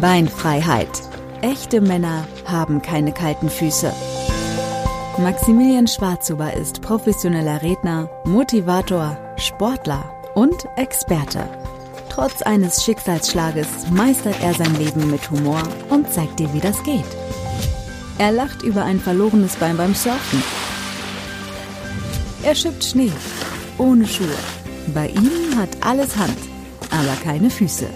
Beinfreiheit. Echte Männer haben keine kalten Füße. Maximilian Schwarzhuber ist professioneller Redner, Motivator, Sportler und Experte. Trotz eines Schicksalsschlages meistert er sein Leben mit Humor und zeigt dir, wie das geht. Er lacht über ein verlorenes Bein beim Surfen. Er schippt Schnee, ohne Schuhe. Bei ihm hat alles Hand, aber keine Füße.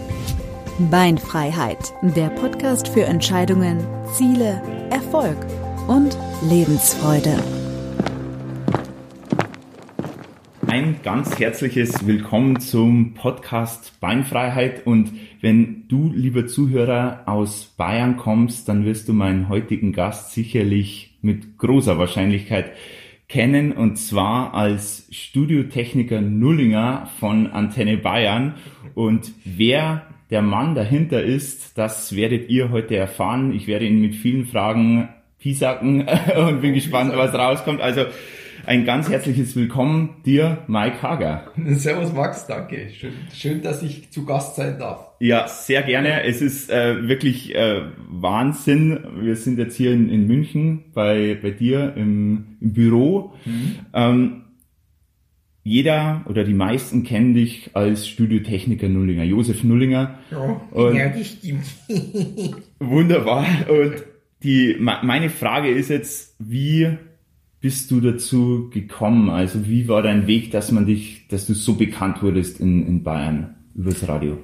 Beinfreiheit, der Podcast für Entscheidungen, Ziele, Erfolg und Lebensfreude. Ein ganz herzliches Willkommen zum Podcast Beinfreiheit. Und wenn du, lieber Zuhörer, aus Bayern kommst, dann wirst du meinen heutigen Gast sicherlich mit großer Wahrscheinlichkeit kennen. Und zwar als Studiotechniker Nullinger von Antenne Bayern. Und wer der Mann dahinter ist, das werdet ihr heute erfahren. Ich werde ihn mit vielen Fragen piesacken und bin gespannt, was rauskommt. Also ein ganz herzliches Willkommen dir, Mike Hager. Servus Max, danke. Schön, schön, dass ich zu Gast sein darf. Ja, sehr gerne. Es ist äh, wirklich äh, Wahnsinn. Wir sind jetzt hier in, in München bei, bei dir im, im Büro. Mhm. Ähm, jeder oder die meisten kennen dich als Studiotechniker Nullinger, Josef Nullinger. Ja, und ja das stimmt. wunderbar. Und die, meine Frage ist jetzt, wie bist du dazu gekommen? Also wie war dein Weg, dass man dich, dass du so bekannt wurdest in, in Bayern übers Radio?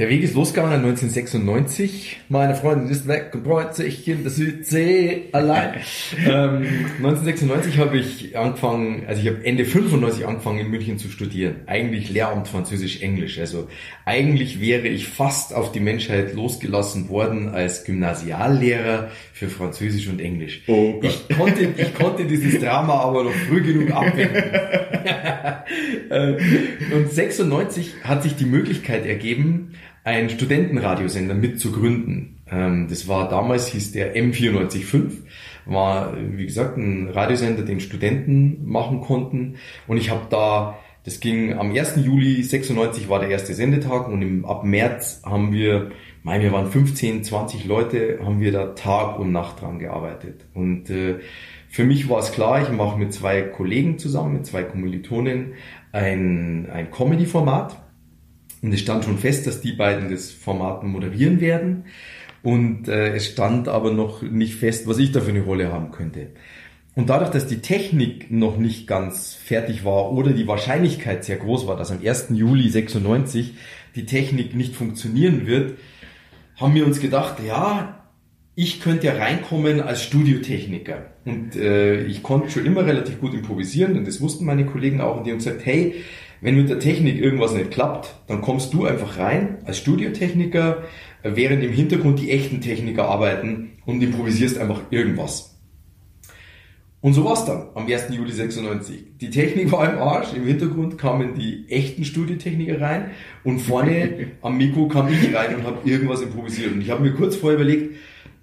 Der Weg ist losgegangen 1996. Meine Freundin ist weg und freut sich in der Südsee allein. ähm, 1996 habe ich angefangen, also ich habe Ende 95 angefangen in München zu studieren. Eigentlich Lehramt Französisch-Englisch. Also eigentlich wäre ich fast auf die Menschheit losgelassen worden als Gymnasiallehrer für Französisch und Englisch. Oh ich, konnte, ich konnte dieses Drama aber noch früh genug abwenden. Äh, und 96 hat sich die Möglichkeit ergeben, einen Studentenradiosender mitzugründen. Ähm, das war damals, hieß der M945, war, wie gesagt, ein Radiosender, den Studenten machen konnten. Und ich habe da, das ging am 1. Juli 96 war der erste Sendetag und im, ab März haben wir, mein, wir waren 15, 20 Leute, haben wir da Tag und Nacht dran gearbeitet. Und äh, für mich war es klar, ich mache mit zwei Kollegen zusammen, mit zwei Kommilitonen ein, ein Comedy-Format und es stand schon fest, dass die beiden das Format moderieren werden. Und äh, es stand aber noch nicht fest, was ich da für eine Rolle haben könnte. Und dadurch, dass die Technik noch nicht ganz fertig war oder die Wahrscheinlichkeit sehr groß war, dass am 1. Juli 96 die Technik nicht funktionieren wird, haben wir uns gedacht, ja, ich könnte ja reinkommen als Studiotechniker. Und äh, ich konnte schon immer relativ gut improvisieren und das wussten meine Kollegen auch und die haben gesagt, hey, wenn mit der Technik irgendwas nicht klappt, dann kommst du einfach rein als Studiotechniker, während im Hintergrund die echten Techniker arbeiten und improvisierst einfach irgendwas. Und so war's dann am 1. Juli 96. Die Technik war im Arsch, im Hintergrund kamen die echten Studiotechniker rein und vorne am Mikro kam ich rein und habe irgendwas improvisiert. Und ich habe mir kurz vorher überlegt,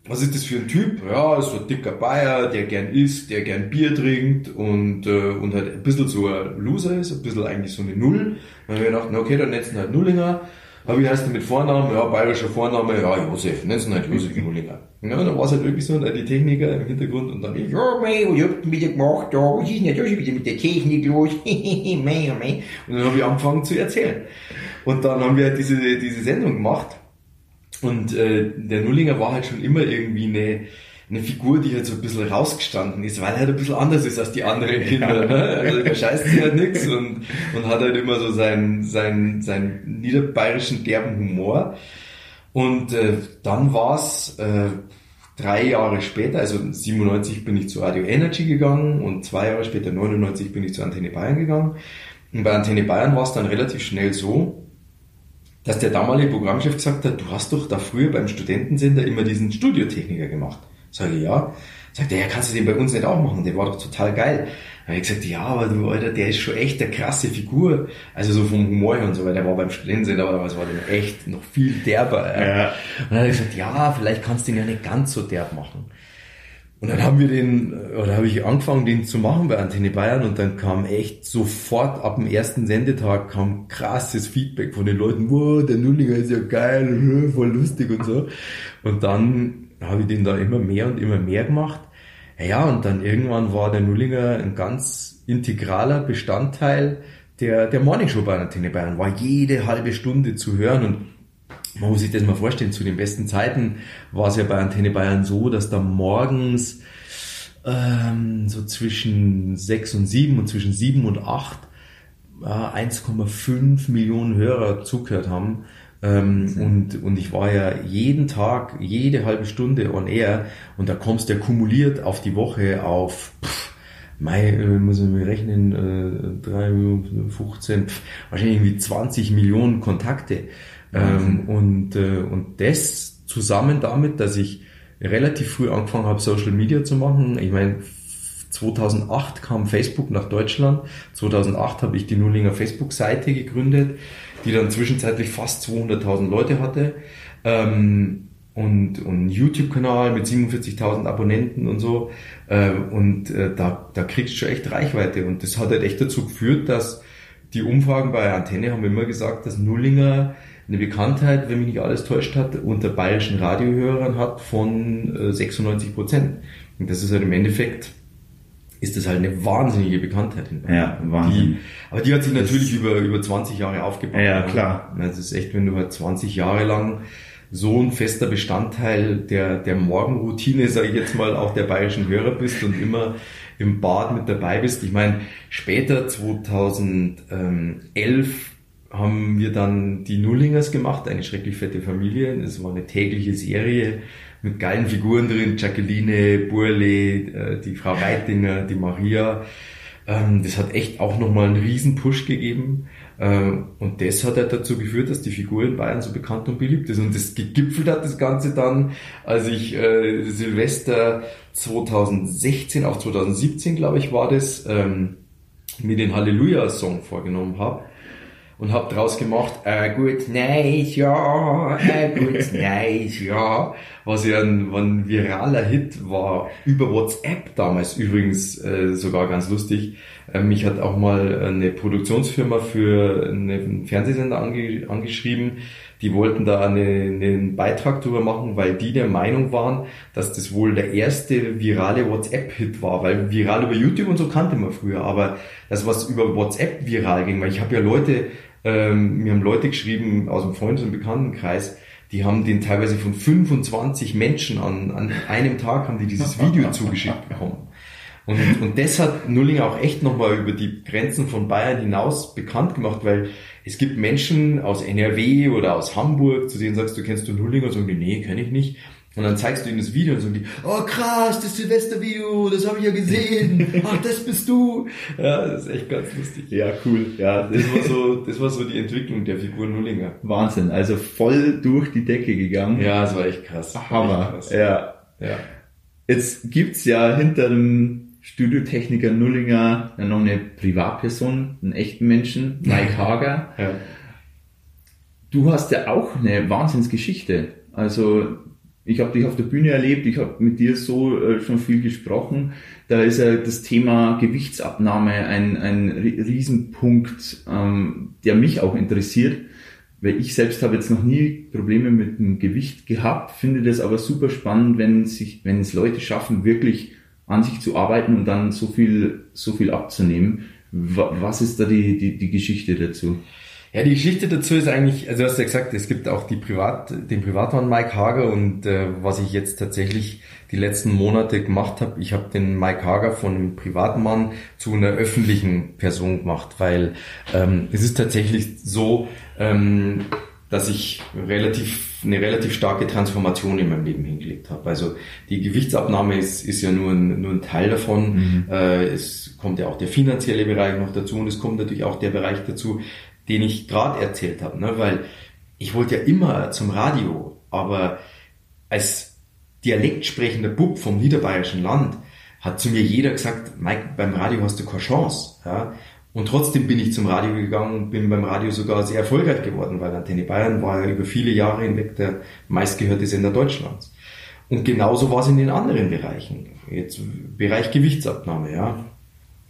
was ist das für ein Typ? Ja, so ein dicker Bayer, der gern isst, der gern Bier trinkt und, äh, und halt ein bisschen so ein Loser ist, ein bisschen eigentlich so eine Null. Dann habe ich gedacht, okay, dann netzen halt Nullinger. Aber wie heißt der mit Vornamen? Ja, bayerischer Vorname, ja, Josef, nennen halt Josef Nullinger. Ja, dann war es halt wirklich so, die Techniker im Hintergrund und dann ich, ja, mei, was habt ihr wieder gemacht da? Was ist denn da schon wieder mit der Technik los? mei, mei. Und dann habe ich angefangen zu erzählen. Und dann haben wir halt diese, diese Sendung gemacht und äh, der Nullinger war halt schon immer irgendwie eine, eine Figur, die halt so ein bisschen rausgestanden ist, weil er halt ein bisschen anders ist als die anderen Kinder. Ne? Also der scheißt sich halt nix und, und hat halt immer so seinen, seinen, seinen niederbayerischen derben Humor. Und äh, dann war's äh, drei Jahre später, also 97 bin ich zu Radio Energy gegangen und zwei Jahre später, 99, bin ich zu Antenne Bayern gegangen. Und bei Antenne Bayern war es dann relativ schnell so, dass der damalige Programmchef gesagt hat, du hast doch da früher beim Studentensender immer diesen Studiotechniker gemacht. Sag ich, ja. Sagt er, ja, kannst du den bei uns nicht auch machen? Der war doch total geil. Dann habe ich gesagt, ja, aber du, Alter, der ist schon echt eine krasse Figur. Also so vom Humor her und so weiter. Der war beim Studentensender, aber es war dann echt noch viel derber. Ja. Und dann habe ich gesagt, ja, vielleicht kannst du ihn ja nicht ganz so derb machen. Und dann haben wir den, oder habe ich angefangen, den zu machen bei Antenne Bayern und dann kam echt sofort ab dem ersten Sendetag kam krasses Feedback von den Leuten, wow, der Nullinger ist ja geil, voll lustig und so. Und dann habe ich den da immer mehr und immer mehr gemacht. Ja, und dann irgendwann war der Nullinger ein ganz integraler Bestandteil der, der Morningshow bei Antenne Bayern, war jede halbe Stunde zu hören und man muss sich das mal vorstellen, zu den besten Zeiten war es ja bei Antenne Bayern so, dass da morgens ähm, so zwischen sechs und sieben und zwischen sieben und acht äh, 1,5 Millionen Hörer zugehört haben. Ähm, und, und ich war ja jeden Tag, jede halbe Stunde on air und da kommst du ja kumuliert auf die Woche auf pff, Mai, äh, muss ich mir rechnen, äh, 3, 15, pff, wahrscheinlich irgendwie 20 Millionen Kontakte. Ähm, und, äh, und das zusammen damit, dass ich relativ früh angefangen habe, Social Media zu machen. Ich meine, 2008 kam Facebook nach Deutschland. 2008 habe ich die Nullinger Facebook-Seite gegründet, die dann zwischenzeitlich fast 200.000 Leute hatte. Ähm, und, und YouTube-Kanal mit 47.000 Abonnenten und so. Äh, und äh, da, da kriegst du schon echt Reichweite. Und das hat halt echt dazu geführt, dass die Umfragen bei Antenne haben immer gesagt, dass Nullinger eine Bekanntheit, wenn mich nicht alles täuscht hat, unter bayerischen Radiohörern hat von 96 äh, Prozent. Und das ist halt im Endeffekt, ist das halt eine wahnsinnige Bekanntheit in Bayern. Ja, Wahnsinn. Die, aber die hat sich natürlich über, über 20 Jahre aufgebaut. Ja, klar. Das ist echt, wenn du halt 20 Jahre lang so ein fester Bestandteil der, der Morgenroutine, sage ich jetzt mal, auch der bayerischen Hörer bist und immer im Bad mit dabei bist. Ich meine, später 2011 haben wir dann die Nullingers gemacht, eine schrecklich fette Familie. Es war eine tägliche Serie mit geilen Figuren drin, Jacqueline, Burle, äh, die Frau Reitinger, die Maria. Ähm, das hat echt auch nochmal einen riesen Push gegeben. Ähm, und das hat halt dazu geführt, dass die Figur in Bayern so bekannt und beliebt ist. Und das gegipfelt hat das Ganze dann, als ich äh, Silvester 2016, auch 2017 glaube ich war das, ähm, mir den Halleluja-Song vorgenommen habe und habe draus gemacht, a good night, ja, a good night, ja, was ja ein, ein viraler Hit war, über WhatsApp damals übrigens äh, sogar ganz lustig. Äh, mich hat auch mal eine Produktionsfirma für einen Fernsehsender ange angeschrieben, die wollten da eine, einen Beitrag drüber machen, weil die der Meinung waren, dass das wohl der erste virale WhatsApp-Hit war, weil viral über YouTube und so kannte man früher, aber das, was über WhatsApp viral ging, weil ich habe ja Leute ähm, mir haben Leute geschrieben aus dem Freundes- und Bekanntenkreis, die haben den teilweise von 25 Menschen an, an einem Tag haben die dieses Video zugeschickt bekommen. Und, und das hat Nullinger auch echt nochmal über die Grenzen von Bayern hinaus bekannt gemacht, weil es gibt Menschen aus NRW oder aus Hamburg, zu denen sagst du, kennst du Nullinger? Und sagen die, nee, kenne ich nicht. Und dann zeigst du ihnen das Video und sagen die, oh krass, das Silvestervideo, das habe ich ja gesehen. Ach, das bist du. Ja, das ist echt ganz lustig. Ja, cool. Ja, das war so, das war so die Entwicklung der Figur Nullinger. Wahnsinn. Also voll durch die Decke gegangen. Ja, das war echt krass. Hammer. Echt krass. Ja. Ja. Jetzt gibt's ja hinter dem Studiotechniker Nullinger noch eine Privatperson, einen echten Menschen, Mike Hager. Ja. Du hast ja auch eine Wahnsinnsgeschichte. Also ich habe dich auf der Bühne erlebt, ich habe mit dir so äh, schon viel gesprochen. Da ist ja das Thema Gewichtsabnahme ein, ein Riesenpunkt, ähm, der mich auch interessiert, weil ich selbst habe jetzt noch nie Probleme mit dem Gewicht gehabt, finde das aber super spannend, wenn sich, wenn es Leute schaffen, wirklich an sich zu arbeiten und dann so viel, so viel abzunehmen. Was ist da die, die, die Geschichte dazu? Ja, die Geschichte dazu ist eigentlich, also du hast ja gesagt, es gibt auch die Privat, den Privatmann Mike Hager und äh, was ich jetzt tatsächlich die letzten Monate gemacht habe, ich habe den Mike Hager von einem Privatmann zu einer öffentlichen Person gemacht, weil ähm, es ist tatsächlich so, ähm, dass ich relativ eine relativ starke Transformation in meinem Leben hingelegt habe. Also die Gewichtsabnahme ist, ist ja nur ein, nur ein Teil davon. Mhm. Äh, es kommt ja auch der finanzielle Bereich noch dazu und es kommt natürlich auch der Bereich dazu, den ich gerade erzählt habe, ne? weil ich wollte ja immer zum Radio, aber als dialektsprechender Bub vom niederbayerischen Land hat zu mir jeder gesagt, Mike, beim Radio hast du keine Chance. Ja? Und trotzdem bin ich zum Radio gegangen und bin beim Radio sogar sehr erfolgreich geworden, weil Antenne Bayern war ja über viele Jahre hinweg der meistgehörte Sender Deutschlands. Und genauso war es in den anderen Bereichen. Jetzt Bereich Gewichtsabnahme, ja.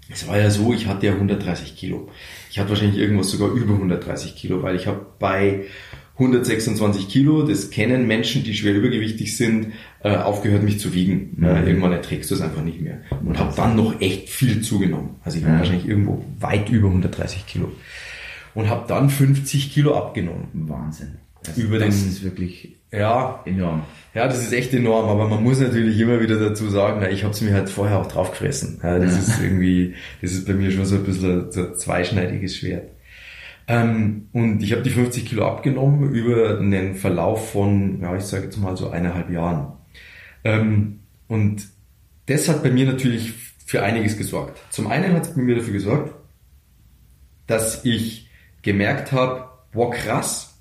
Es war ja so, ich hatte ja 130 Kilo. Ich hatte wahrscheinlich irgendwas sogar über 130 Kilo, weil ich habe bei 126 Kilo, das kennen Menschen, die schwer übergewichtig sind, äh, aufgehört mich zu wiegen. Mhm. Äh, irgendwann erträgst du es einfach nicht mehr. Und habe dann noch echt viel zugenommen. Also ich war mhm. wahrscheinlich irgendwo weit über 130 Kilo. Und habe dann 50 Kilo abgenommen. Wahnsinn. Das, über das den, ist wirklich ja, enorm. Ja, das ist echt enorm, aber man muss natürlich immer wieder dazu sagen, ich habe es mir halt vorher auch draufgefressen. Ja, das ja. ist irgendwie, das ist bei mir schon so ein bisschen so ein zweischneidiges Schwert. Ähm, und ich habe die 50 Kilo abgenommen über einen Verlauf von, ja, ich sage jetzt mal so eineinhalb Jahren. Ähm, und das hat bei mir natürlich für einiges gesorgt. Zum einen hat es bei mir dafür gesorgt, dass ich gemerkt habe, boah krass,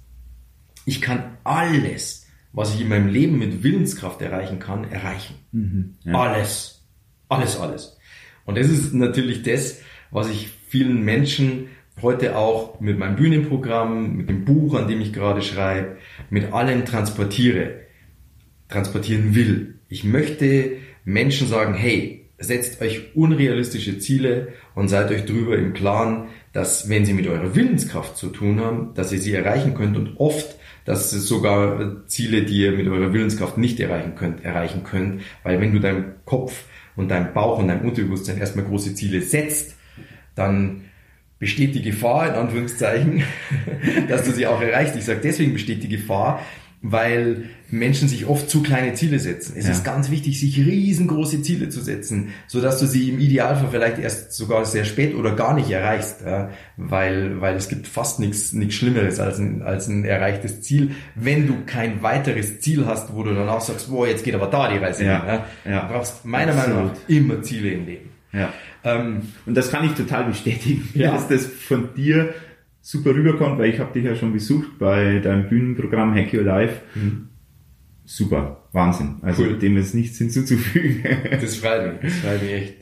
ich kann alles, was ich in meinem Leben mit Willenskraft erreichen kann, erreichen. Mhm, ja. Alles. Alles, alles. Und das ist natürlich das, was ich vielen Menschen heute auch mit meinem Bühnenprogramm, mit dem Buch, an dem ich gerade schreibe, mit allem transportiere, transportieren will. Ich möchte Menschen sagen, hey, setzt euch unrealistische Ziele und seid euch drüber im Klaren, dass wenn sie mit eurer Willenskraft zu tun haben, dass ihr sie erreichen könnt und oft, dass es sogar Ziele, die ihr mit eurer Willenskraft nicht erreichen könnt, erreichen könnt, weil wenn du deinem Kopf und deinem Bauch und deinem Unterbewusstsein erstmal große Ziele setzt, dann besteht die Gefahr, in Anführungszeichen, dass du sie auch erreichst. Ich sage deswegen besteht die Gefahr, weil Menschen sich oft zu kleine Ziele setzen. Es ja. ist ganz wichtig, sich riesengroße Ziele zu setzen, so dass du sie im Idealfall vielleicht erst sogar sehr spät oder gar nicht erreichst, ja? weil weil es gibt fast nichts nichts Schlimmeres als ein als ein erreichtes Ziel, wenn du kein weiteres Ziel hast, wo du dann auch sagst, boah, jetzt geht aber da die Reise ja. hin. Ja? Ja. Du brauchst meiner Absolut. Meinung nach immer Ziele im Leben. Ja. Ähm, und das kann ich total bestätigen, ja. dass das von dir super rüberkommt, weil ich habe dich ja schon besucht bei deinem Bühnenprogramm Hack Your Life. Mhm. Super, Wahnsinn. Also cool. dem ist nichts hinzuzufügen. das freut mich, das freut mich echt.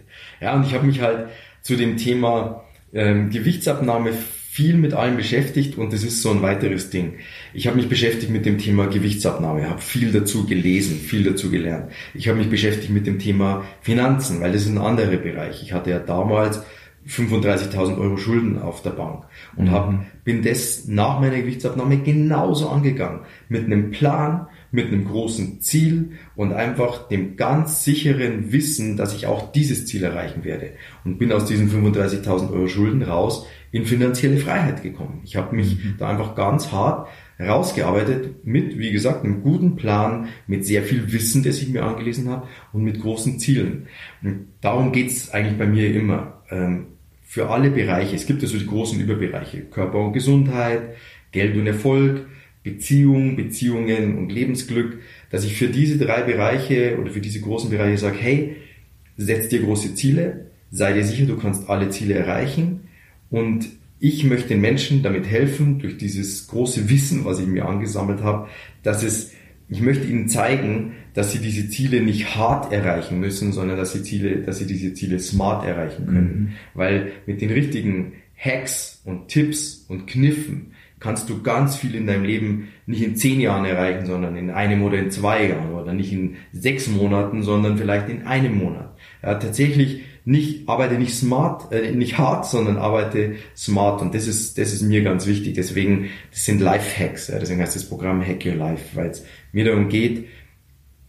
Ja, und ich habe mich halt zu dem Thema ähm, Gewichtsabnahme viel mit allem beschäftigt und das ist so ein weiteres Ding. Ich habe mich beschäftigt mit dem Thema Gewichtsabnahme, habe viel dazu gelesen, viel dazu gelernt. Ich habe mich beschäftigt mit dem Thema Finanzen, weil das ist ein anderer Bereich. Ich hatte ja damals 35.000 Euro Schulden auf der Bank und hab, mhm. bin das nach meiner Gewichtsabnahme genauso angegangen. Mit einem Plan, mit einem großen Ziel und einfach dem ganz sicheren Wissen, dass ich auch dieses Ziel erreichen werde. Und bin aus diesen 35.000 Euro Schulden raus in finanzielle Freiheit gekommen. Ich habe mich mhm. da einfach ganz hart rausgearbeitet mit, wie gesagt, einem guten Plan, mit sehr viel Wissen, das ich mir angelesen habe und mit großen Zielen. Und darum geht's eigentlich bei mir immer. Ähm, für alle Bereiche. Es gibt ja so die großen Überbereiche. Körper und Gesundheit, Geld und Erfolg, Beziehung, Beziehungen und Lebensglück, dass ich für diese drei Bereiche oder für diese großen Bereiche sage, hey, setz dir große Ziele, sei dir sicher, du kannst alle Ziele erreichen und ich möchte den Menschen damit helfen, durch dieses große Wissen, was ich mir angesammelt habe, dass es, ich möchte ihnen zeigen, dass sie diese Ziele nicht hart erreichen müssen, sondern dass sie Ziele, dass sie diese Ziele smart erreichen können. Mhm. Weil mit den richtigen Hacks und Tipps und Kniffen kannst du ganz viel in deinem Leben nicht in zehn Jahren erreichen, sondern in einem oder in zwei Jahren oder nicht in sechs Monaten, sondern vielleicht in einem Monat. Ja, tatsächlich nicht, arbeite nicht smart, äh, nicht hart, sondern arbeite smart. Und das ist, das ist mir ganz wichtig. Deswegen, das sind Life-Hacks. Ja, deswegen heißt das Programm Hack Your Life, weil es mir darum geht,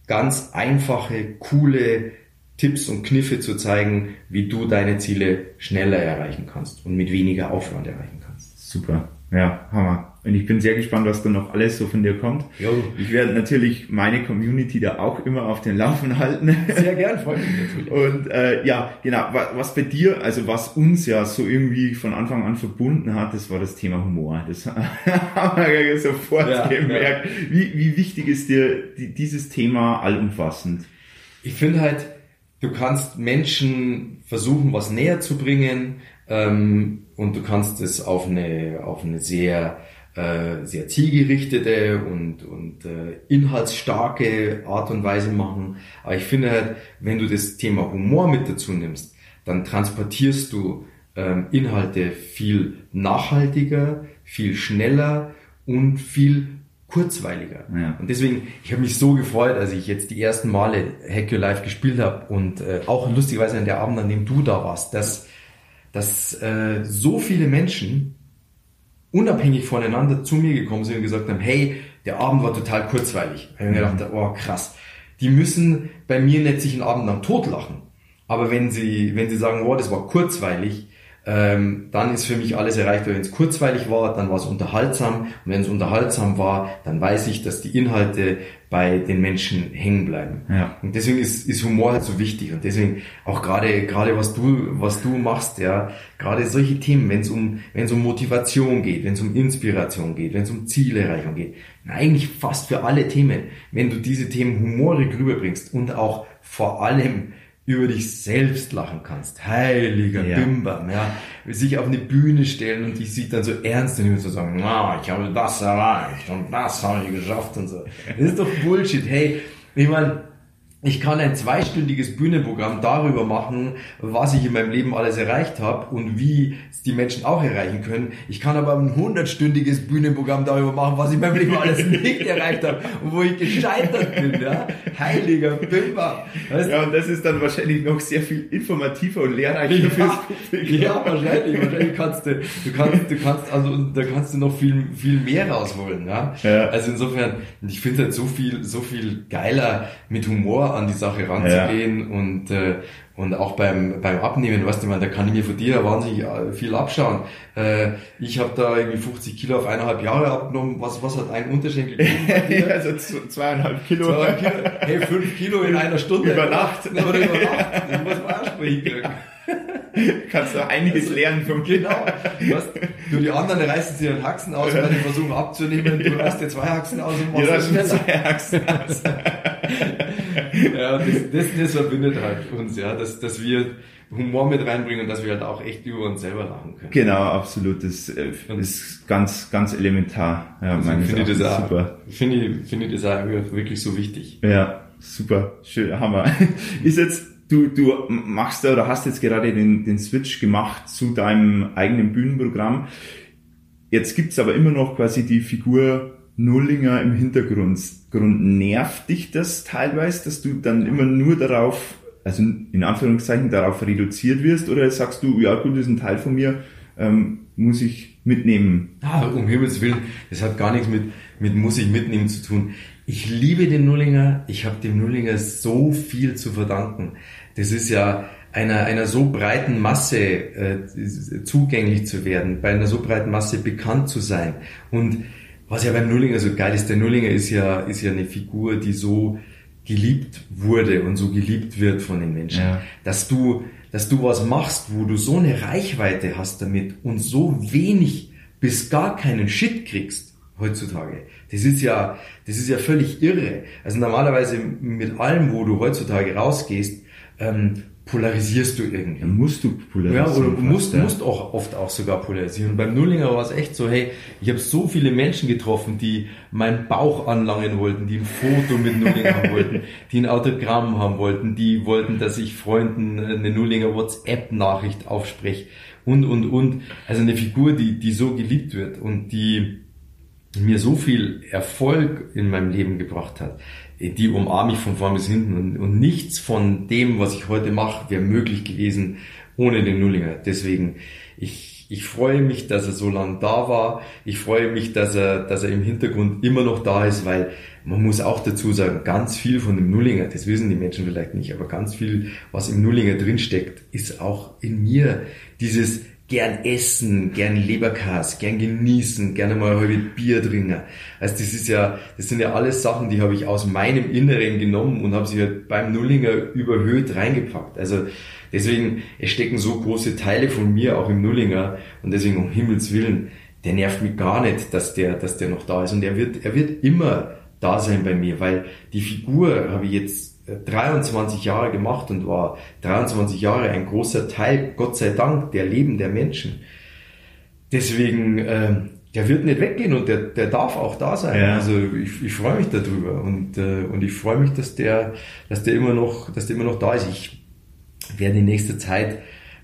ganz einfache, coole Tipps und Kniffe zu zeigen, wie du deine Ziele schneller erreichen kannst und mit weniger Aufwand erreichen kannst. Super. Ja, Hammer. Und ich bin sehr gespannt, was da noch alles so von dir kommt. Jo. Ich werde natürlich meine Community da auch immer auf den Laufen halten. Sehr gern, freue mich natürlich. Und äh, ja, genau, was bei dir, also was uns ja so irgendwie von Anfang an verbunden hat, das war das Thema Humor. Das haben wir sofort ja, gemerkt. Ja. Wie, wie wichtig ist dir die, dieses Thema allumfassend? Ich finde halt, du kannst Menschen versuchen, was näher zu bringen ähm, und du kannst es auf eine, auf eine sehr äh, sehr zielgerichtete und, und äh, inhaltsstarke Art und Weise machen. Aber ich finde halt, wenn du das Thema Humor mit dazu nimmst, dann transportierst du ähm, Inhalte viel nachhaltiger, viel schneller und viel kurzweiliger. Ja. Und deswegen, ich habe mich so gefreut, als ich jetzt die ersten Male Hack Your Life gespielt habe und äh, auch lustigerweise an der Abend, an dem du da warst, dass, dass äh, so viele Menschen unabhängig voneinander zu mir gekommen sind und gesagt haben, hey, der Abend war total kurzweilig. Ich habe mir gedacht, oh krass, die müssen bei mir nicht sich einen Abend lang totlachen. Aber wenn sie, wenn sie sagen, oh, das war kurzweilig, ähm, dann ist für mich alles erreicht. Wenn es kurzweilig war, dann war es unterhaltsam. Und wenn es unterhaltsam war, dann weiß ich, dass die Inhalte bei den Menschen hängen bleiben. Ja. Und deswegen ist, ist Humor halt so wichtig. Und deswegen auch gerade gerade was du was du machst, ja, gerade solche Themen, wenn es um wenn es um Motivation geht, wenn es um Inspiration geht, wenn es um Zielerreichung geht, eigentlich fast für alle Themen, wenn du diese Themen humorig rüberbringst und auch vor allem über dich selbst lachen kannst. Heiliger ja. Bimbam, ja. Sich auf eine Bühne stellen und dich sieht dann so ernst nehmen und so sagen, na, ich habe das erreicht und das habe ich geschafft und so. Das ist doch Bullshit. Hey, ich meine, ich kann ein zweistündiges Bühnenprogramm darüber machen, was ich in meinem Leben alles erreicht habe und wie es die Menschen auch erreichen können. Ich kann aber ein hundertstündiges Bühnenprogramm darüber machen, was ich in meinem Leben alles nicht erreicht habe und wo ich gescheitert bin. Ja? Heiliger Pimper. Weißt? Ja, und das ist dann wahrscheinlich noch sehr viel informativer und lehrreicher ja, fürs Publikum. Ja, wahrscheinlich. Wahrscheinlich kannst du, du kannst, du kannst, also da kannst du noch viel, viel mehr rausholen. Ja? ja. Also insofern, ich finde halt so viel, so viel geiler mit Humor an die Sache ranzugehen ja. und äh, und auch beim beim Abnehmen, weißt du, man, da kann ich mir von dir wahnsinnig äh, viel abschauen. Äh, ich habe da irgendwie 50 Kilo auf eineinhalb Jahre abgenommen. Was was hat ein Unterschenkel? also zweieinhalb Kilo. Zweieinhalb Kilo. Hey, fünf Kilo in einer Stunde. Über Nacht. Oder über Nacht. Das muss man auch sprechen Kannst du einiges lernen vom Genau. Was, du, die anderen reißen sich den Haxen aus, weil die versuchen abzunehmen. Du reißt dir zwei Haxen aus und machst ja, das schneller. zwei Haxen aus. ja, das, das, das verbindet halt uns, ja, dass, dass wir Humor mit reinbringen und dass wir halt auch echt über uns selber lachen können. Genau, absolut. Das äh, ist ganz, ganz elementar. Ja, also finde ich das auch, super. Finde ich, finde ich das auch wirklich so wichtig. Ja, super. Schön, Hammer. ist jetzt du, du machst da oder hast jetzt gerade den, den Switch gemacht zu deinem eigenen Bühnenprogramm. Jetzt gibt's aber immer noch quasi die Figur Nullinger im Hintergrund. Grund. Nervt dich das teilweise, dass du dann immer nur darauf, also in Anführungszeichen darauf reduziert wirst oder sagst du, ja gut, das ist ein Teil von mir, ähm, muss ich mitnehmen? Ah, um Himmels Willen, das hat gar nichts mit, mit muss ich mitnehmen zu tun. Ich liebe den Nullinger. Ich habe dem Nullinger so viel zu verdanken. Das ist ja einer, einer so breiten Masse äh, zugänglich zu werden, bei einer so breiten Masse bekannt zu sein. Und was ja beim Nullinger so geil ist, der Nullinger ist ja, ist ja eine Figur, die so geliebt wurde und so geliebt wird von den Menschen. Ja. Dass du, dass du was machst, wo du so eine Reichweite hast damit und so wenig bis gar keinen Shit kriegst heutzutage. Das ist ja, das ist ja völlig irre. Also normalerweise mit allem, wo du heutzutage rausgehst, ähm, polarisierst du irgendwie. Dann musst du polarisieren. Ja, oder du musst, ja. musst auch oft auch sogar polarisieren. Und beim Nullinger war es echt so, hey, ich habe so viele Menschen getroffen, die meinen Bauch anlangen wollten, die ein Foto mit Nullinger haben wollten, die ein Autogramm haben wollten, die wollten, dass ich Freunden eine Nullinger WhatsApp-Nachricht aufspreche und, und, und. Also eine Figur, die, die so geliebt wird und die mir so viel Erfolg in meinem Leben gebracht hat, die umarme ich von vorn bis hinten und, und nichts von dem, was ich heute mache, wäre möglich gewesen ohne den Nullinger. Deswegen, ich, ich freue mich, dass er so lange da war. Ich freue mich, dass er, dass er im Hintergrund immer noch da ist, weil man muss auch dazu sagen, ganz viel von dem Nullinger, das wissen die Menschen vielleicht nicht, aber ganz viel, was im Nullinger drinsteckt, ist auch in mir. Dieses gern essen, gern Leberkas, gern genießen, gerne mal ein Bier trinken. Also das ist ja, das sind ja alles Sachen, die habe ich aus meinem Inneren genommen und habe sie halt beim Nullinger überhöht reingepackt. Also deswegen, es stecken so große Teile von mir auch im Nullinger und deswegen um Himmels Willen, der nervt mich gar nicht, dass der, dass der noch da ist und er wird, er wird immer da sein bei mir, weil die Figur habe ich jetzt 23 Jahre gemacht und war 23 Jahre ein großer Teil, Gott sei Dank, der Leben der Menschen. Deswegen, äh, der wird nicht weggehen und der, der darf auch da sein. Ja. Also ich, ich freue mich darüber und, äh, und ich freue mich, dass der, dass der immer noch, dass der immer noch da ist. Ich werde in nächster Zeit,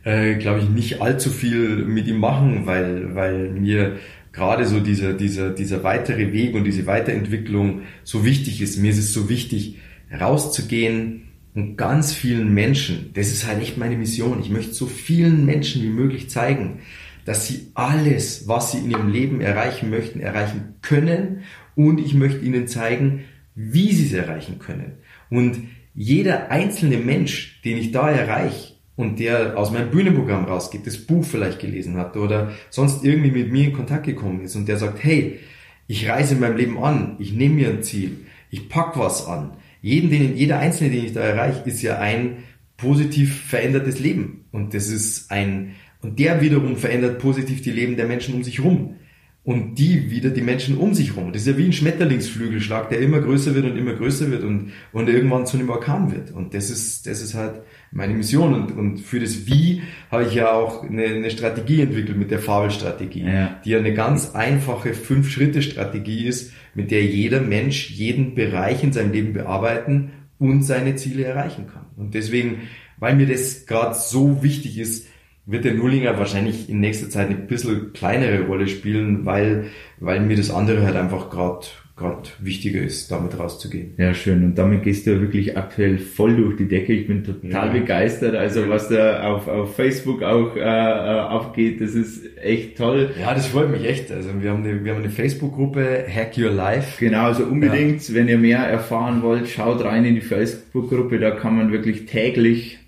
äh, glaube ich, nicht allzu viel mit ihm machen, weil, weil mir gerade so dieser, dieser, dieser weitere Weg und diese Weiterentwicklung so wichtig ist. Mir ist es so wichtig, rauszugehen und ganz vielen Menschen, das ist halt echt meine Mission, ich möchte so vielen Menschen wie möglich zeigen, dass sie alles, was sie in ihrem Leben erreichen möchten, erreichen können und ich möchte ihnen zeigen, wie sie es erreichen können. Und jeder einzelne Mensch, den ich da erreiche und der aus meinem Bühnenprogramm rausgeht, das Buch vielleicht gelesen hat oder sonst irgendwie mit mir in Kontakt gekommen ist und der sagt, hey, ich reise in meinem Leben an, ich nehme mir ein Ziel, ich pack was an. Jeden, den, jeder Einzelne, den ich da erreiche, ist ja ein positiv verändertes Leben. Und das ist ein, und der wiederum verändert positiv die Leben der Menschen um sich herum und die wieder die Menschen um sich herum. Das ist ja wie ein Schmetterlingsflügelschlag, der immer größer wird und immer größer wird und, und irgendwann zu einem Orkan wird. Und das ist, das ist halt meine Mission. Und, und für das Wie habe ich ja auch eine, eine Strategie entwickelt mit der Fabelstrategie, ja. die ja eine ganz einfache Fünf-Schritte-Strategie ist, mit der jeder Mensch jeden Bereich in seinem Leben bearbeiten und seine Ziele erreichen kann. Und deswegen, weil mir das gerade so wichtig ist, wird der Nullinger wahrscheinlich in nächster Zeit eine bisschen kleinere Rolle spielen, weil, weil mir das andere halt einfach gerade gerade wichtiger ist, damit rauszugehen. Ja, schön. Und damit gehst du wirklich aktuell voll durch die Decke. Ich bin total ja. begeistert. Also was da auf, auf Facebook auch äh, äh, aufgeht, das ist echt toll. Ja, das freut mich echt. Also wir haben eine, wir haben eine Facebook-Gruppe Hack Your Life. Genau, also unbedingt, ja. wenn ihr mehr erfahren wollt, schaut rein in die Facebook-Gruppe. Da kann man wirklich täglich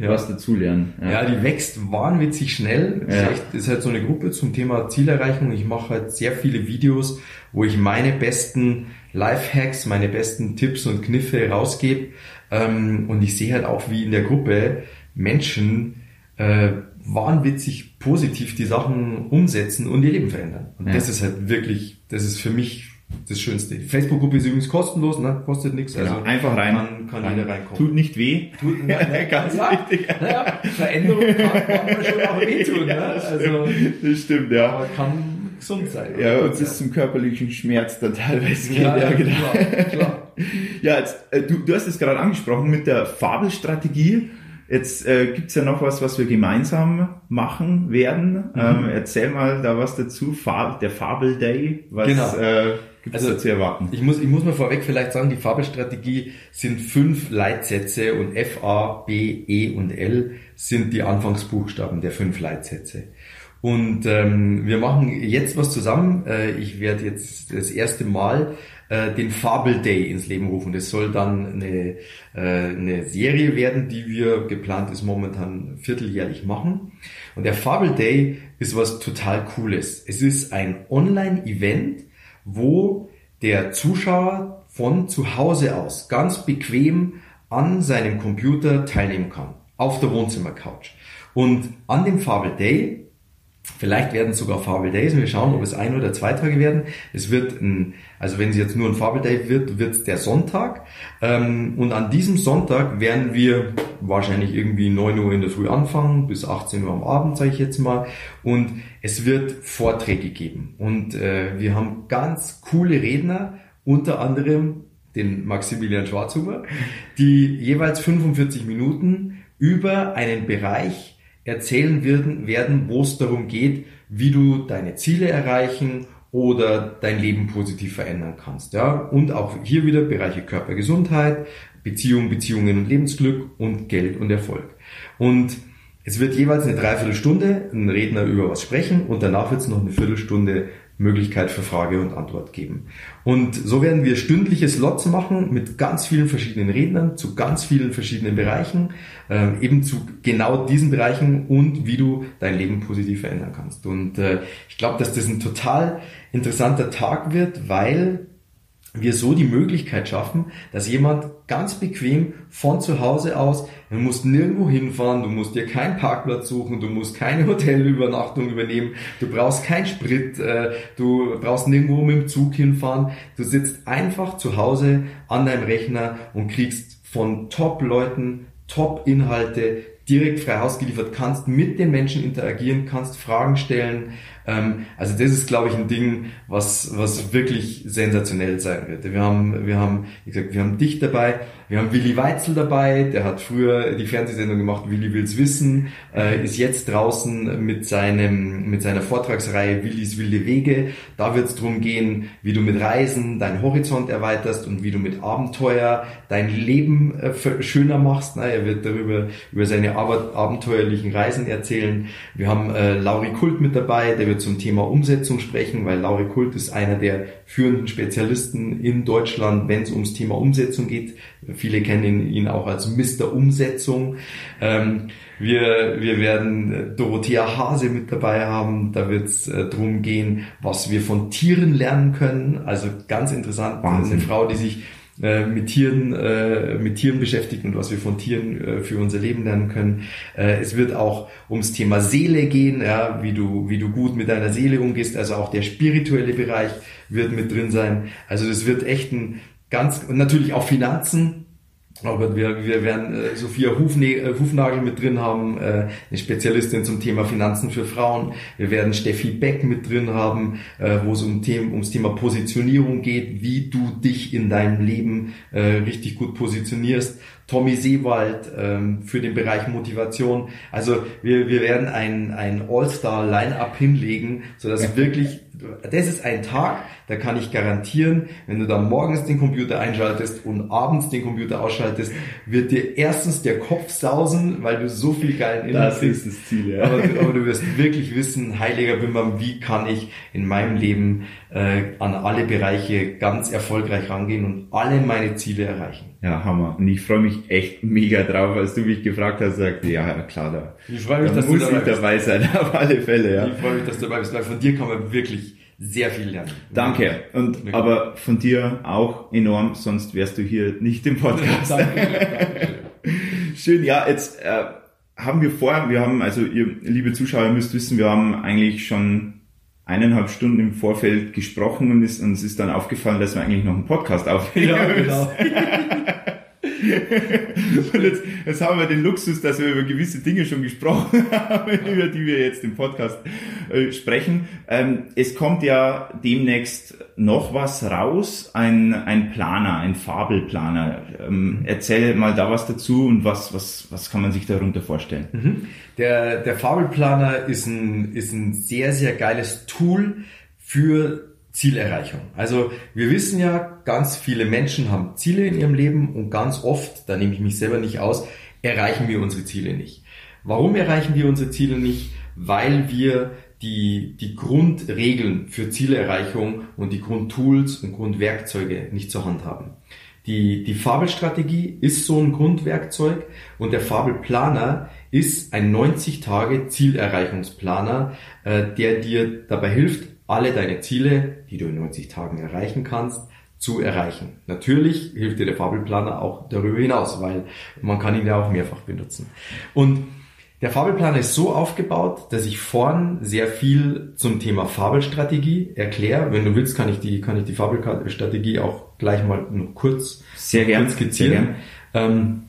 ja. was dazulernen. Ja. ja, die wächst wahnwitzig schnell. Das, ja. ist echt, das ist halt so eine Gruppe zum Thema Zielerreichung. Ich mache halt sehr viele Videos, wo ich meine besten Lifehacks, meine besten Tipps und Kniffe rausgebe. Ähm, und ich sehe halt auch, wie in der Gruppe Menschen äh, wahnwitzig positiv die Sachen umsetzen und ihr Leben verändern. Und das ist halt wirklich, das ist für mich das Schönste. Facebook-Gruppe ist übrigens kostenlos, ne? kostet nichts. Also genau, einfach rein. Kann, kann rein. jeder reinkommen. Tut nicht weh. Tut ne, ne, ganz ja, wichtig. Naja, Veränderung kann, kann schon auch wehtun. ja, ne? also, das stimmt, ja. Aber kann gesund sein. Ja, uns ist zum körperlichen Schmerz dann teilweise ja, ja, genau. Klar, klar. ja, jetzt, äh, du, du hast es gerade angesprochen mit der Fabelstrategie. Jetzt äh, gibt's ja noch was, was wir gemeinsam machen werden. Mhm. Ähm, erzähl mal da was dazu. Fab, der Fabel Day. Was, genau. äh, Gibt also, zu erwarten? Ich muss, ich muss mal vorweg vielleicht sagen, die Fabelstrategie sind fünf Leitsätze und F, A, B, E und L sind die Anfangsbuchstaben der fünf Leitsätze. Und ähm, wir machen jetzt was zusammen. Äh, ich werde jetzt das erste Mal äh, den Fabel Day ins Leben rufen. Das soll dann eine, äh, eine Serie werden, die wir geplant ist momentan vierteljährlich machen. Und der Fabel Day ist was total Cooles. Es ist ein Online-Event, wo der Zuschauer von zu Hause aus ganz bequem an seinem Computer teilnehmen kann. Auf der Wohnzimmercouch. Und an dem Fabel Day, vielleicht werden es sogar Fabel Days, wir schauen, ob es ein oder zwei Tage werden. Es wird ein, also wenn es jetzt nur ein Fabel Day wird, wird es der Sonntag. Ähm, und an diesem Sonntag werden wir wahrscheinlich irgendwie 9 Uhr in der Früh anfangen, bis 18 Uhr am Abend, sage ich jetzt mal. Und es wird Vorträge geben. Und äh, wir haben ganz coole Redner, unter anderem den Maximilian Schwarzhuber, die jeweils 45 Minuten über einen Bereich erzählen werden, werden wo es darum geht, wie du deine Ziele erreichen oder dein Leben positiv verändern kannst. Ja? Und auch hier wieder Bereiche Körpergesundheit, Beziehung, Beziehungen und Lebensglück und Geld und Erfolg. Und es wird jeweils eine Dreiviertelstunde ein Redner über was sprechen und danach wird es noch eine Viertelstunde Möglichkeit für Frage und Antwort geben. Und so werden wir stündliche Slots machen mit ganz vielen verschiedenen Rednern zu ganz vielen verschiedenen Bereichen, äh, eben zu genau diesen Bereichen und wie du dein Leben positiv verändern kannst. Und äh, ich glaube, dass das ein total interessanter Tag wird, weil wir so die Möglichkeit schaffen, dass jemand ganz bequem von zu Hause aus, du musst nirgendwo hinfahren, du musst dir keinen Parkplatz suchen, du musst keine Hotelübernachtung übernehmen, du brauchst keinen Sprit, äh, du brauchst nirgendwo mit dem Zug hinfahren, du sitzt einfach zu Hause an deinem Rechner und kriegst von Top-Leuten Top-Inhalte direkt frei Haus geliefert, kannst mit den Menschen interagieren, kannst Fragen stellen also das ist, glaube ich, ein Ding, was, was wirklich sensationell sein wird. Wir haben, wir haben, wie gesagt, wir haben dich dabei, wir haben Willi Weitzel dabei, der hat früher die Fernsehsendung gemacht, Willi will's wissen, äh, ist jetzt draußen mit seinem, mit seiner Vortragsreihe Willis wilde Wege. Da wird es darum gehen, wie du mit Reisen deinen Horizont erweiterst und wie du mit Abenteuer dein Leben äh, schöner machst. Na, er wird darüber, über seine abenteuerlichen Reisen erzählen. Wir haben äh, Lauri Kult mit dabei, der wird zum Thema Umsetzung sprechen, weil Lauri Kult ist einer der führenden Spezialisten in Deutschland, wenn es ums Thema Umsetzung geht. Viele kennen ihn auch als Mr. Umsetzung. Ähm, wir, wir werden Dorothea Hase mit dabei haben. Da wird es äh, darum gehen, was wir von Tieren lernen können. Also ganz interessant. Wahnsinn. Eine Frau, die sich äh, mit Tieren, äh, mit Tieren beschäftigt und was wir von Tieren äh, für unser Leben lernen können. Äh, es wird auch ums Thema Seele gehen, ja, wie du, wie du gut mit deiner Seele umgehst. Also auch der spirituelle Bereich wird mit drin sein. Also das wird echt ein ganz, und natürlich auch Finanzen. Aber wir, wir werden äh, Sophia Hufne äh, Hufnagel mit drin haben, äh, eine Spezialistin zum Thema Finanzen für Frauen. Wir werden Steffi Beck mit drin haben, äh, wo es um Themen, ums Thema Positionierung geht, wie du dich in deinem Leben äh, richtig gut positionierst. Tommy Seewald ähm, für den Bereich Motivation. Also wir, wir werden ein, ein All-Star-Line-Up hinlegen, sodass wirklich, das ist ein Tag, da kann ich garantieren, wenn du dann morgens den Computer einschaltest und abends den Computer ausschaltest, wird dir erstens der Kopf sausen, weil du so viel geilen Inhalt Das ist das Ziel, ja. Aber, aber, du wirst wirklich wissen, heiliger Wimmern, wie kann ich in meinem Leben äh, an alle Bereiche ganz erfolgreich rangehen und alle meine Ziele erreichen. Ja, Hammer. Und ich freue mich echt mega drauf, als du mich gefragt hast, sagte, ja, klar, da, ich freue mich, da dass muss du dabei ich dabei sein, auf alle Fälle, ja. Ich freue mich, dass du dabei bist, weil von dir kann man wirklich sehr viel lernen. Danke. Und wirklich. aber von dir auch enorm, sonst wärst du hier nicht im Podcast. danke, Schön, ja, jetzt äh, haben wir vor, wir haben, also ihr liebe Zuschauer ihr müsst wissen, wir haben eigentlich schon eineinhalb Stunden im Vorfeld gesprochen und es, uns ist dann aufgefallen, dass wir eigentlich noch einen Podcast aufnehmen. Ja, genau. Und jetzt, jetzt haben wir den Luxus, dass wir über gewisse Dinge schon gesprochen haben, über die wir jetzt im Podcast äh, sprechen. Ähm, es kommt ja demnächst noch was raus, ein, ein Planer, ein Fabelplaner. Ähm, erzähl mal da was dazu und was, was, was kann man sich darunter vorstellen? Mhm. Der, der Fabelplaner ist ein, ist ein sehr, sehr geiles Tool für Zielerreichung. Also wir wissen ja, ganz viele Menschen haben Ziele in ihrem Leben und ganz oft, da nehme ich mich selber nicht aus, erreichen wir unsere Ziele nicht. Warum erreichen wir unsere Ziele nicht? Weil wir die, die Grundregeln für Zielerreichung und die Grundtools und Grundwerkzeuge nicht zur Hand haben. Die, die Fabelstrategie ist so ein Grundwerkzeug und der Fabelplaner ist ein 90 Tage Zielerreichungsplaner, äh, der dir dabei hilft, alle deine Ziele, die du in 90 Tagen erreichen kannst, zu erreichen. Natürlich hilft dir der Fabelplaner auch darüber hinaus, weil man kann ihn ja auch mehrfach benutzen. Und der Fabelplaner ist so aufgebaut, dass ich vorn sehr viel zum Thema Fabelstrategie erkläre. Wenn du willst, kann ich die, kann ich die Fabelstrategie auch gleich mal nur kurz, sehr gern, kurz skizzieren. Sehr gern. Ähm,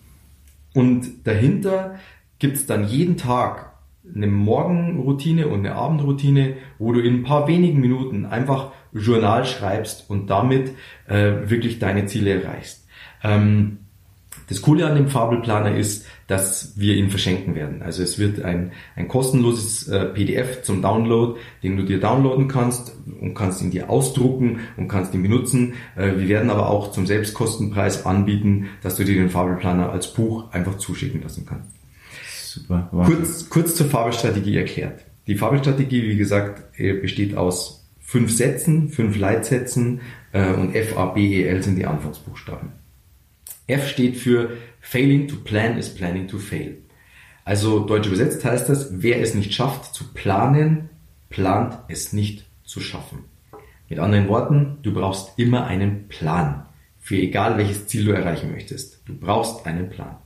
und dahinter gibt's dann jeden Tag eine Morgenroutine und eine Abendroutine, wo du in ein paar wenigen Minuten einfach Journal schreibst und damit äh, wirklich deine Ziele erreichst. Ähm, das Coole an dem Fabelplaner ist, dass wir ihn verschenken werden. Also es wird ein, ein kostenloses äh, PDF zum Download, den du dir downloaden kannst und kannst ihn dir ausdrucken und kannst ihn benutzen. Äh, wir werden aber auch zum Selbstkostenpreis anbieten, dass du dir den Fabelplaner als Buch einfach zuschicken lassen kannst. Super. Kurz, kurz zur Fabelstrategie erklärt. Die Fabelstrategie, wie gesagt, äh, besteht aus fünf Sätzen, fünf Leitsätzen äh, und F, A, B, E, L sind die Anfangsbuchstaben. F steht für Failing to plan is planning to fail. Also deutsch übersetzt heißt das, wer es nicht schafft zu planen, plant es nicht zu schaffen. Mit anderen Worten, du brauchst immer einen Plan. Für egal welches Ziel du erreichen möchtest. Du brauchst einen Plan.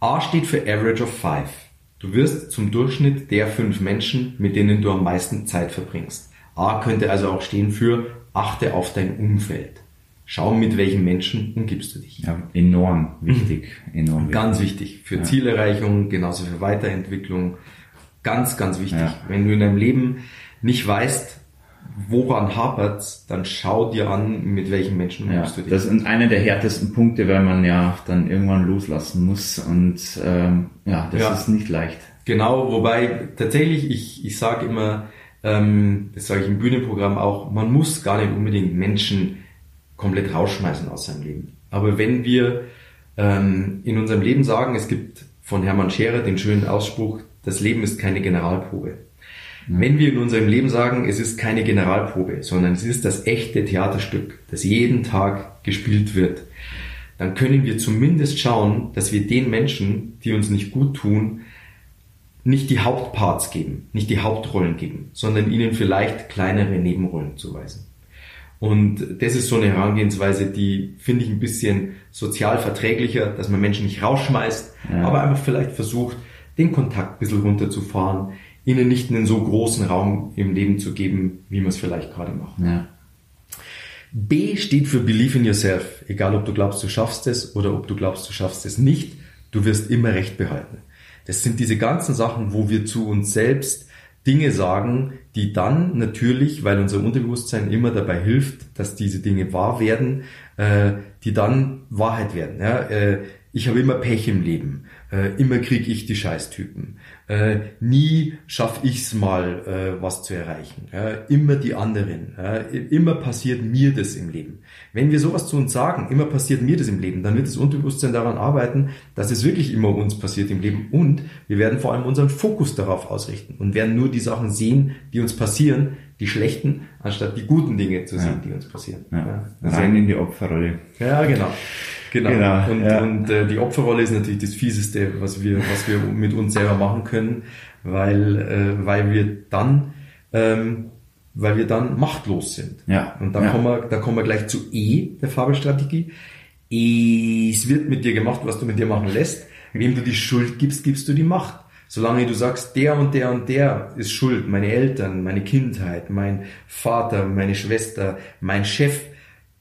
A steht für Average of Five. Du wirst zum Durchschnitt der fünf Menschen, mit denen du am meisten Zeit verbringst. A könnte also auch stehen für achte auf dein Umfeld. Schau, mit welchen Menschen umgibst du dich. Ja, enorm wichtig. Enorm wichtig. Ganz wichtig. Für ja. Zielerreichung, genauso für Weiterentwicklung. Ganz, ganz wichtig. Ja. Wenn du in deinem Leben nicht weißt, woran hapert's, dann schau dir an, mit welchen Menschen ja, du dich. Das ist einer der härtesten Punkte, weil man ja dann irgendwann loslassen muss und ähm, ja, das Ja. ist nicht leicht. Genau, wobei tatsächlich, ich, ich sage immer, ähm, das sage ich im Bühnenprogramm auch, man muss gar nicht unbedingt Menschen komplett rausschmeißen aus seinem Leben. Aber wenn wir ähm, in unserem Leben sagen, es gibt von Hermann Scherer den schönen Ausspruch, das Leben ist keine Generalprobe. Wenn wir in unserem Leben sagen, es ist keine Generalprobe, sondern es ist das echte Theaterstück, das jeden Tag gespielt wird, dann können wir zumindest schauen, dass wir den Menschen, die uns nicht gut tun, nicht die Hauptparts geben, nicht die Hauptrollen geben, sondern ihnen vielleicht kleinere Nebenrollen zuweisen. Und das ist so eine Herangehensweise, die finde ich ein bisschen sozial verträglicher, dass man Menschen nicht rausschmeißt, Ja. aber einfach vielleicht versucht, den Kontakt ein bisschen runterzufahren, ihnen nicht einen so großen Raum im Leben zu geben, wie man es vielleicht gerade macht. Ja. B steht für Believe in Yourself. Egal, ob du glaubst, du schaffst es oder ob du glaubst, du schaffst es nicht, du wirst immer Recht behalten. Das sind diese ganzen Sachen, wo wir zu uns selbst Dinge sagen, die dann natürlich, weil unser Unterbewusstsein immer dabei hilft, dass diese Dinge wahr werden, äh, die dann Wahrheit werden. Ja? Äh, ich habe immer Pech im Leben. Äh, immer kriege ich die Scheißtypen. Äh, nie schaffe ich's mal, äh, was zu erreichen. Ja? Immer die anderen. Ja? Immer passiert mir das im Leben. Wenn wir sowas zu uns sagen, immer passiert mir das im Leben, dann wird das Unterbewusstsein daran arbeiten, dass es wirklich immer uns passiert im Leben und wir werden vor allem unseren Fokus darauf ausrichten und werden nur die Sachen sehen, die uns passieren, die schlechten, anstatt die guten Dinge zu sehen, die uns passieren. Ja. Ja, Rein in die Opferrolle. ja, genau. Genau. Genau, und ja. und äh, die Opferrolle ist natürlich das Fieseste, was wir, was wir mit uns selber machen können, weil, äh, weil wir dann, ähm, weil wir dann machtlos sind. Ja, Und da ja. kommen wir, da kommen wir gleich zu E, der Fabelstrategie. Es wird mit dir gemacht, was du mit dir machen lässt. Wem du die Schuld gibst, gibst du die Macht. Solange du sagst, der und der und der ist schuld, meine Eltern, meine Kindheit, mein Vater, meine Schwester, mein Chef,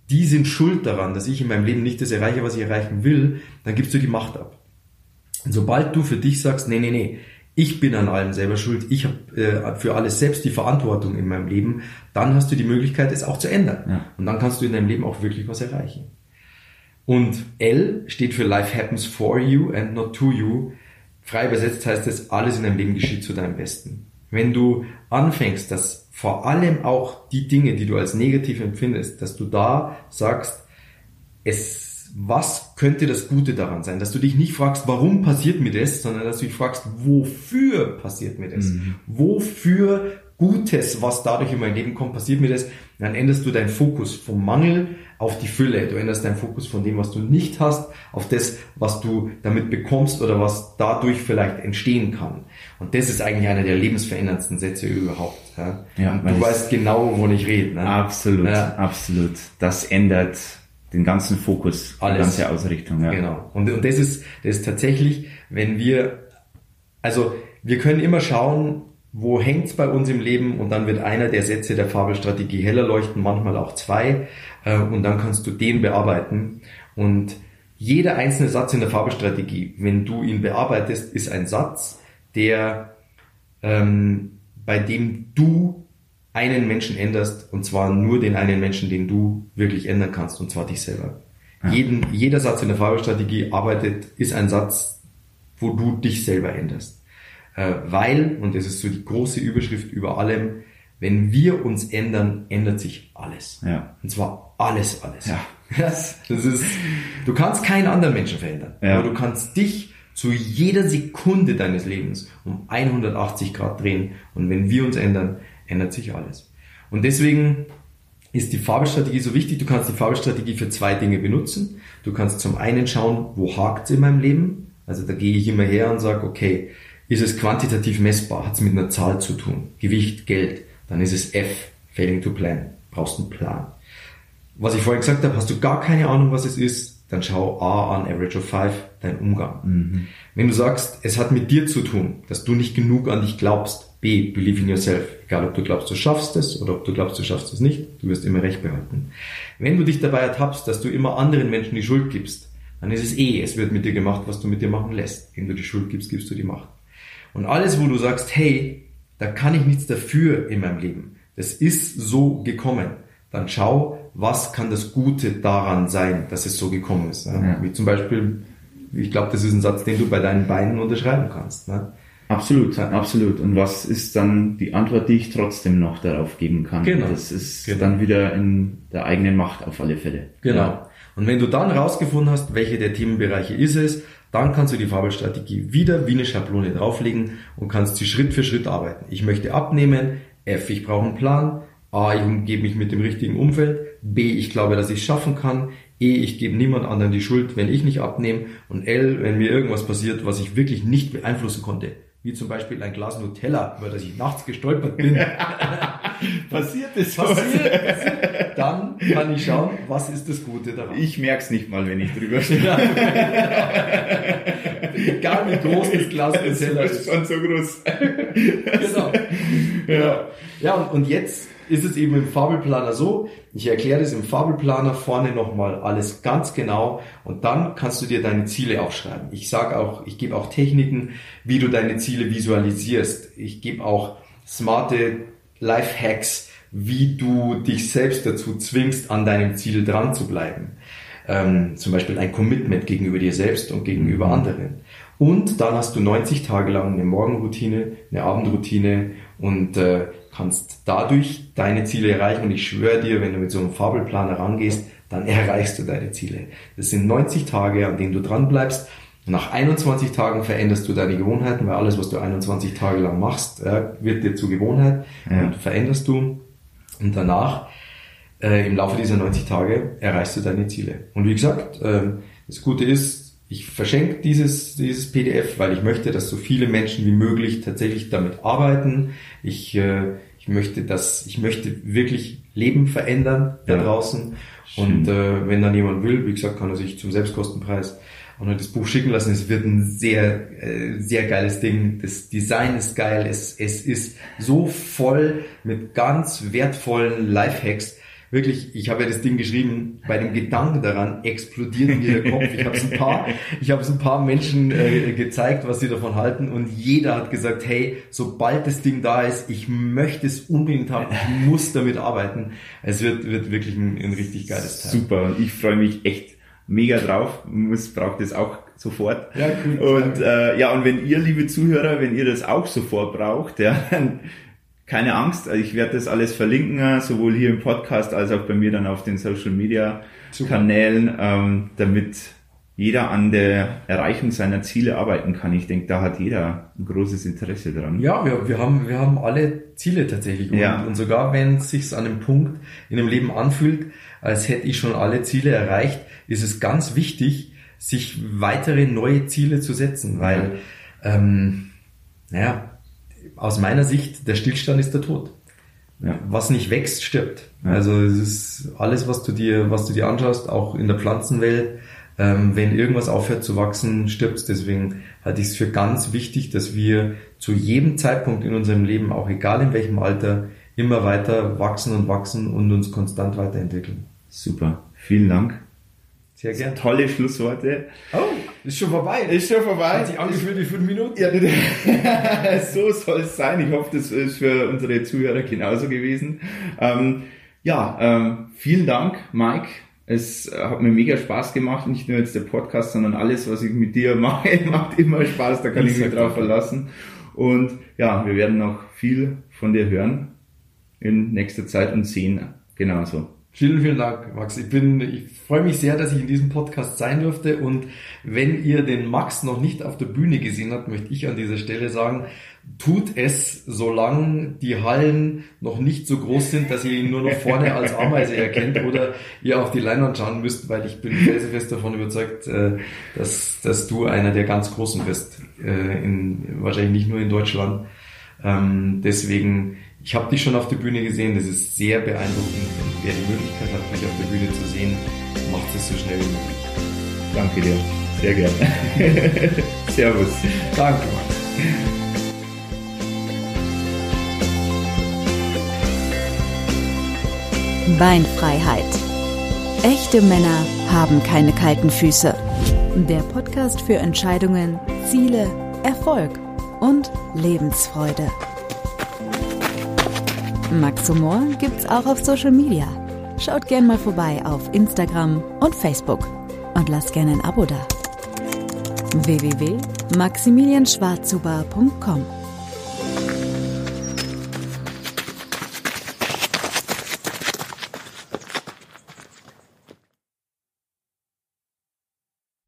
die sind schuld daran, dass ich in meinem Leben nicht das erreiche, was ich erreichen will, dann gibst du die Macht ab. Und sobald du für dich sagst, nee, nee, nee, ich bin an allem selber schuld, ich habe äh, für alles selbst die Verantwortung in meinem Leben, dann hast du die Möglichkeit, es auch zu ändern. Ja. Und dann kannst du in deinem Leben auch wirklich was erreichen. Und L steht für Life happens for you and not to you. Frei übersetzt heißt es, alles in deinem Leben geschieht zu deinem Besten. Wenn du anfängst, dass vor allem auch die Dinge, die du als negativ empfindest, dass du da sagst, es, was könnte das Gute daran sein? Dass du dich nicht fragst, warum passiert mir das, sondern dass du dich fragst, wofür passiert mir das? Wofür Gutes, was dadurch in mein Leben kommt, passiert mir das? Dann änderst du deinen Fokus vom Mangel auf die Fülle. Du änderst deinen Fokus von dem, was du nicht hast, auf das, was du damit bekommst oder was dadurch vielleicht entstehen kann. Und das ist eigentlich einer der lebensveränderndsten Sätze überhaupt. Ja? Ja, du weißt genau, wovon ich rede. Ne? Absolut, Ja. absolut. Das ändert den ganzen Fokus, die Alles. ganze Ausrichtung. Ja. Genau. Und, und das ist, das ist tatsächlich, wenn wir, also wir können immer schauen, wo hängt's bei uns im Leben und dann wird einer der Sätze der Fabelstrategie heller leuchten, manchmal auch zwei äh, und dann kannst du den bearbeiten und jeder einzelne Satz in der Fabelstrategie, wenn du ihn bearbeitest, ist ein Satz, der ähm, bei dem du einen Menschen änderst und zwar nur den einen Menschen, den du wirklich ändern kannst und zwar dich selber. Jeden, jeder Satz in der Fabelstrategie arbeitet, ist ein Satz, wo du dich selber änderst. Äh, weil, und das ist so die große Überschrift über allem, wenn wir uns ändern, ändert sich alles. Ja. Und zwar alles, alles. Ja. Das, das ist, du kannst keinen anderen Menschen verändern. Ja. Aber du kannst dich zu jeder Sekunde deines Lebens um 180 Grad drehen. Und wenn wir uns ändern, ändert sich alles. Und deswegen ist die Fabelstrategie so wichtig. Du kannst die Fabelstrategie für zwei Dinge benutzen. Du kannst zum einen schauen, wo hakt's in meinem Leben. Also da gehe ich immer her und sage, okay, ist es quantitativ messbar? Hat es mit einer Zahl zu tun? Gewicht, Geld. Dann ist es F, failing to plan. Brauchst einen Plan. Was ich vorhin gesagt habe, hast du gar keine Ahnung, was es ist, dann schau A an, Average of Five, dein Umgang. Wenn du sagst, es hat mit dir zu tun, dass du nicht genug an dich glaubst, B, believe in yourself. Egal, ob du glaubst, du schaffst es oder ob du glaubst, du schaffst es nicht, du wirst immer recht behalten. Wenn du dich dabei ertappst, dass du immer anderen Menschen die Schuld gibst, dann ist es eh, es wird mit dir gemacht, was du mit dir machen lässt. Wenn du die Schuld gibst, gibst du die Macht. Und alles, wo du sagst, hey, da kann ich nichts dafür in meinem Leben. Das ist so gekommen. Dann schau, was kann das Gute daran sein, dass es so gekommen ist. Ja? Wie zum Beispiel, ich glaube, das ist ein Satz, den du bei deinen Beinen unterschreiben kannst. Ne? Absolut, absolut. Und was ist dann die Antwort, die ich trotzdem noch darauf geben kann? Genau. Das ist Genau. dann wieder in der eigenen Macht auf alle Fälle. Genau. Ja. Und wenn du dann rausgefunden hast, welche der Themenbereiche ist es, dann kannst du die Fabelstrategie wieder wie eine Schablone drauflegen und kannst sie Schritt für Schritt arbeiten. Ich möchte abnehmen. F, ich brauche einen Plan. A, ich umgebe mich mit dem richtigen Umfeld. B, ich glaube, dass ich es schaffen kann. E, ich gebe niemand anderen die Schuld, wenn ich nicht abnehme. Und L, wenn mir irgendwas passiert, was ich wirklich nicht beeinflussen konnte. Wie zum Beispiel ein Glas Nutella, über das ich nachts gestolpert bin. Passiert es passiert, passiert, dann kann ich schauen, was ist das Gute daran. Ich merk's nicht mal, wenn ich drüber stehe. Egal wie groß das Glas Nutella Das ist. ist schon so groß. Genau. Ja, ja und, und jetzt ist es eben im Fabelplaner so, ich erkläre das im Fabelplaner vorne nochmal alles ganz genau und dann kannst du dir deine Ziele aufschreiben. Ich sage auch, ich gebe auch Techniken, wie du deine Ziele visualisierst. Ich gebe auch smarte Life-Hacks, wie du dich selbst dazu zwingst, an deinem Ziel dran zu bleiben. Ähm, zum Beispiel ein Commitment gegenüber dir selbst und gegenüber anderen. Und dann hast du 90 Tage lang eine Morgenroutine, eine Abendroutine und äh, kannst dadurch deine Ziele erreichen. Und ich schwöre dir, wenn du mit so einem Fabelplaner rangehst, dann erreichst du deine Ziele. Das sind 90 Tage, an denen du dran bleibst. Nach 21 Tagen veränderst du deine Gewohnheiten, weil alles, was du 21 Tage lang machst, ja, wird dir zur Gewohnheit Ja. und veränderst du. Und danach, äh, im Laufe dieser 90 Tage, erreichst du deine Ziele. Und wie gesagt, ähm, das Gute ist, ich verschenke dieses, dieses PDF, weil ich möchte, dass so viele Menschen wie möglich tatsächlich damit arbeiten. Ich, äh, ich möchte, dass, ich möchte wirklich Leben verändern da Ja. draußen. Schön. Und äh, wenn dann jemand will, wie gesagt, kann er sich zum Selbstkostenpreis auch noch das Buch schicken lassen. Es wird ein sehr, äh, sehr geiles Ding. Das Design ist geil. Es, es ist so voll mit ganz wertvollen Lifehacks. Wirklich, ich habe ja das Ding geschrieben, bei dem Gedanken daran explodiert mir der Kopf. Ich habe es ein paar, ich habe es ein paar Menschen äh, gezeigt, was sie davon halten und jeder hat gesagt, hey, sobald das Ding da ist, ich möchte es unbedingt haben, ich muss damit arbeiten. Es wird, wird wirklich ein, ein richtig geiles Teil. Super. Und ich freue mich echt mega drauf. Muss, braucht das auch sofort. Ja, cool. Und äh, ja, und wenn ihr, liebe Zuhörer, wenn ihr das auch sofort braucht, ja, dann keine Angst, ich werde das alles verlinken, äh, sowohl hier im Podcast als auch bei mir dann auf den Social Media Super. Kanälen, ähm, damit jeder an der Erreichung seiner Ziele arbeiten kann. Ich denke, da hat jeder ein großes Interesse dran. Ja, wir, wir, haben, wir haben alle Ziele tatsächlich. Und, Ja. und sogar wenn es sich an einem Punkt in dem Leben anfühlt, als hätte ich schon alle Ziele erreicht, ist es ganz wichtig, sich weitere neue Ziele zu setzen, weil, ähm, naja, aus meiner Sicht, der Stillstand ist der Tod. Ja. Was nicht wächst, stirbt. Ja. Also es ist alles, was du dir, was du dir anschaust, auch in der Pflanzenwelt, ähm, wenn irgendwas aufhört zu wachsen, stirbt's. Deswegen halte ich es für ganz wichtig, dass wir zu jedem Zeitpunkt in unserem Leben, auch egal in welchem Alter, immer weiter wachsen und wachsen und uns konstant weiterentwickeln. Super. Vielen Dank. Sehr gern. Tolle Schlussworte. Oh, ist schon vorbei. Ist schon vorbei. Hat sich angefühlt wie fünf Minuten. Ja, so soll es sein. Ich hoffe, das ist für unsere Zuhörer genauso gewesen. Ähm, ja, ähm, vielen Dank, Mike. Es hat mir mega Spaß gemacht. Nicht nur jetzt der Podcast, sondern alles, was ich mit dir mache, macht immer Spaß. Da kann ich mich drauf verlassen. Und ja, wir werden noch viel von dir hören in nächster Zeit und sehen genauso. Vielen, vielen Dank, Max. Ich bin, ich freue mich sehr, dass ich in diesem Podcast sein durfte. Und wenn ihr den Max noch nicht auf der Bühne gesehen habt, möchte ich an dieser Stelle sagen, tut es, solange die Hallen noch nicht so groß sind, dass ihr ihn nur noch vorne als Ameise erkennt oder ihr auf die Leinwand schauen müsst, weil ich bin felsenfest davon überzeugt, äh, dass, dass du einer der ganz Großen bist. äh, In, wahrscheinlich nicht nur in Deutschland. Ähm, deswegen, ich habe dich schon auf der Bühne gesehen, das ist sehr beeindruckend. Und wer die Möglichkeit hat, mich auf der Bühne zu sehen, macht es so schnell wie möglich. Danke dir. Sehr gerne. Servus. Danke. Beinfreiheit. Echte Männer haben keine kalten Füße. Der Podcast für Entscheidungen, Ziele, Erfolg und Lebensfreude. Max Humor gibt's auch auf Social Media. Schaut gern mal vorbei auf Instagram und Facebook und lasst gerne ein Abo da. www.maximilianschwarzhuber.com